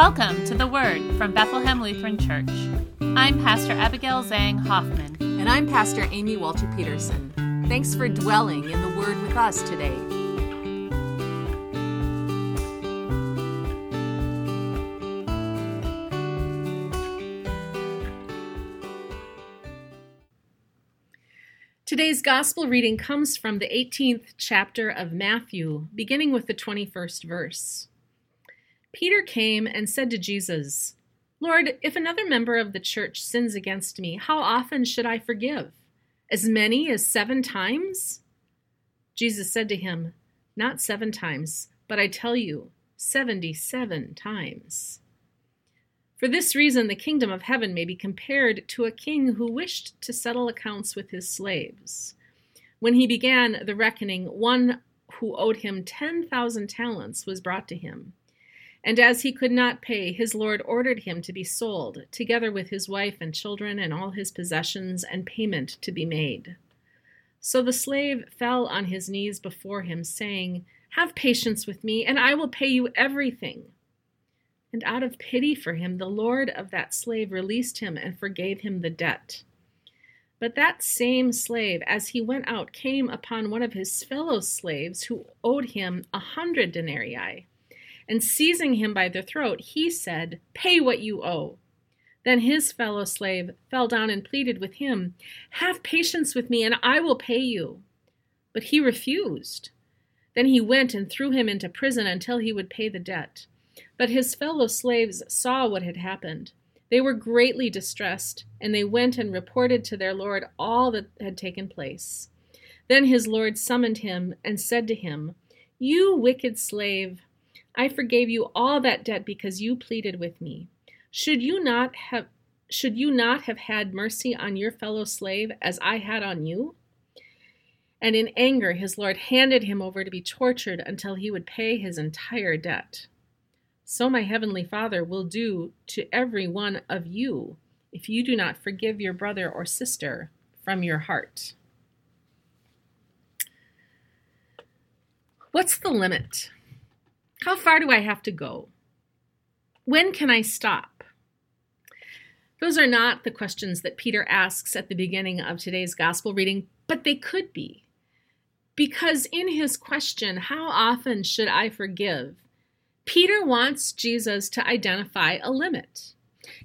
Welcome to the Word from Bethlehem Lutheran Church. I'm Pastor Abigail Zhang Hoffman. And I'm Pastor Amy Walter Peterson. Thanks for dwelling in the Word with us today. Today's Gospel reading comes from the 18th chapter of Matthew, beginning with the 21st verse. Peter came and said to Jesus, Lord, if another member of the church sins against me, how often should I forgive? As many as seven times? Jesus said to him, Not seven times, but I tell you, seventy seven times. For this reason, the kingdom of heaven may be compared to a king who wished to settle accounts with his slaves. When he began the reckoning, one who owed him 10,000 talents was brought to him. And as he could not pay, his lord ordered him to be sold, together with his wife and children and all his possessions, and payment to be made. So the slave fell on his knees before him, saying, Have patience with me, and I will pay you everything. And out of pity for him, the lord of that slave released him and forgave him the debt. But that same slave, as he went out, came upon one of his fellow slaves who owed him a hundred denarii and seizing him by the throat, he said, Pay what you owe. Then his fellow slave fell down and pleaded with him, Have patience with me, and I will pay you. But he refused. Then he went and threw him into prison until he would pay the debt. But his fellow slaves saw what had happened. They were greatly distressed, and they went and reported to their lord all that had taken place. Then his lord summoned him and said to him, You wicked slave, I forgave you all that debt because you pleaded with me. Should you not have should you not have had mercy on your fellow slave as I had on you? And in anger his lord handed him over to be tortured until he would pay his entire debt. So my heavenly Father will do to every one of you if you do not forgive your brother or sister from your heart. What's the limit? How far do I have to go? When can I stop? Those are not the questions that Peter asks at the beginning of today's gospel reading, but they could be. Because in his question, How often should I forgive? Peter wants Jesus to identify a limit.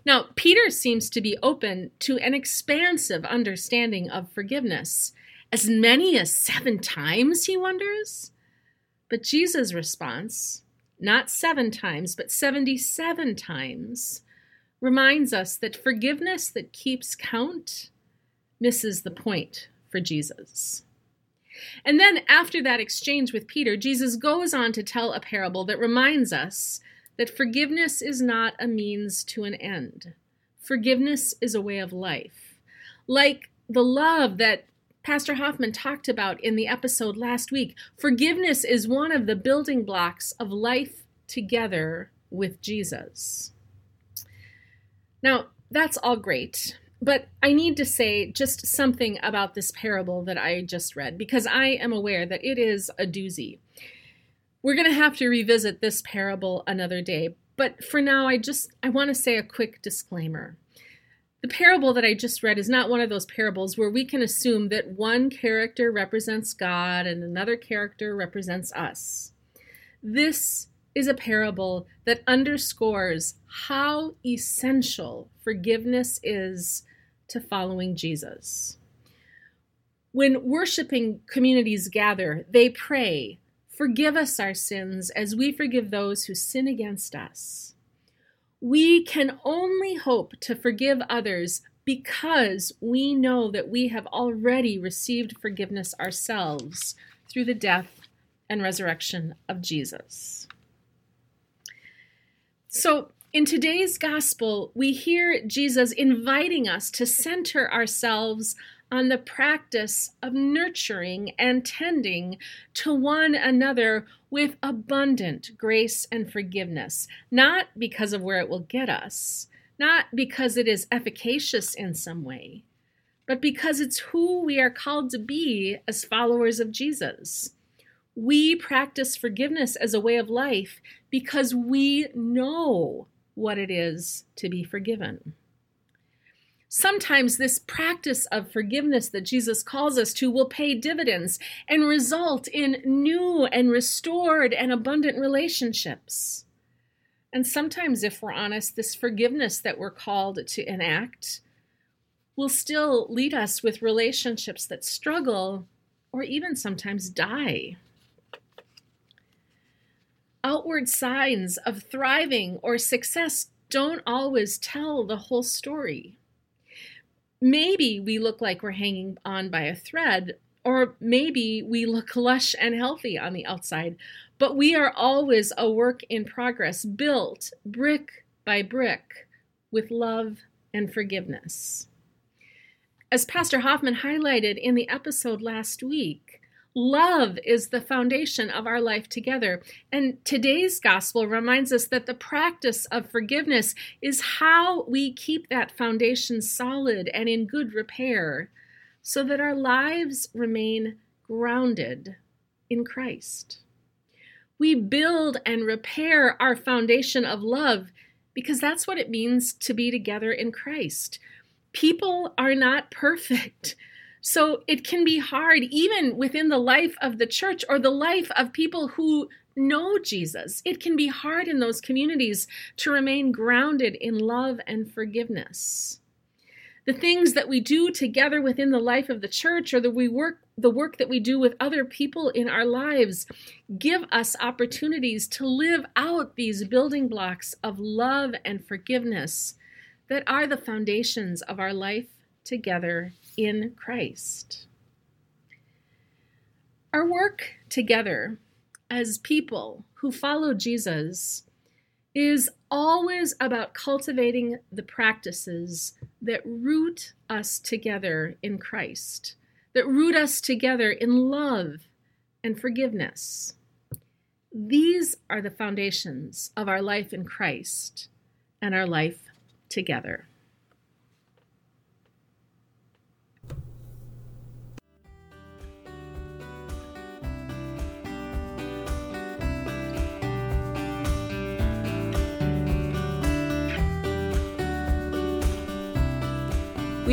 Now, Peter seems to be open to an expansive understanding of forgiveness. As many as seven times, he wonders? But Jesus' response not seven times, but 77 times, reminds us that forgiveness that keeps count misses the point for Jesus. And then, after that exchange with Peter, Jesus goes on to tell a parable that reminds us that forgiveness is not a means to an end. Forgiveness is a way of life. Like the love that Pastor Hoffman talked about in the episode last week. Forgiveness is one of the building blocks of life together with Jesus. Now, that's all great, but I need to say just something about this parable that I just read because I am aware that it is a doozy. We're going to have to revisit this parable another day, but for now I just I want to say a quick disclaimer. The parable that I just read is not one of those parables where we can assume that one character represents God and another character represents us. This is a parable that underscores how essential forgiveness is to following Jesus. When worshiping communities gather, they pray, Forgive us our sins as we forgive those who sin against us we can only hope to forgive others because we know that we have already received forgiveness ourselves through the death and resurrection of Jesus. So, in today's gospel, we hear Jesus inviting us to center ourselves on the practice of nurturing and tending to one another with abundant grace and forgiveness, not because of where it will get us, not because it is efficacious in some way, but because it's who we are called to be as followers of Jesus. We practice forgiveness as a way of life because we know what it is to be forgiven. Sometimes this practice of forgiveness that Jesus calls us to will pay dividends and result in new and restored and abundant relationships. And sometimes, if we're honest, this forgiveness that we're called to enact will still lead us with relationships that struggle or even sometimes die. Outward signs of thriving or success don't always tell the whole story. Maybe we look like we're hanging on by a thread, or maybe we look lush and healthy on the outside, but we are always a work in progress, built brick by brick with love and forgiveness. As Pastor Hoffman highlighted in the episode last week, love is the foundation of our life together. And today's gospel reminds us that the practice of forgiveness is how we keep that foundation solid and in good repair so that our lives remain grounded in Christ. We build and repair our foundation of love because that's what it means to be together in Christ. People are not perfect. So it can be hard, even within the life of the church or the life of people who know Jesus. It can be hard in those communities to remain grounded in love and forgiveness the things that we do together within the life of the church or the we work the work that we do with other people in our lives give us opportunities to live out these building blocks of love and forgiveness that are the foundations of our life together in Christ. Our work together as people who follow Jesus is always about cultivating the practices that root us together in Christ, that root us together in love and forgiveness. These are the foundations of our life in Christ and our life together.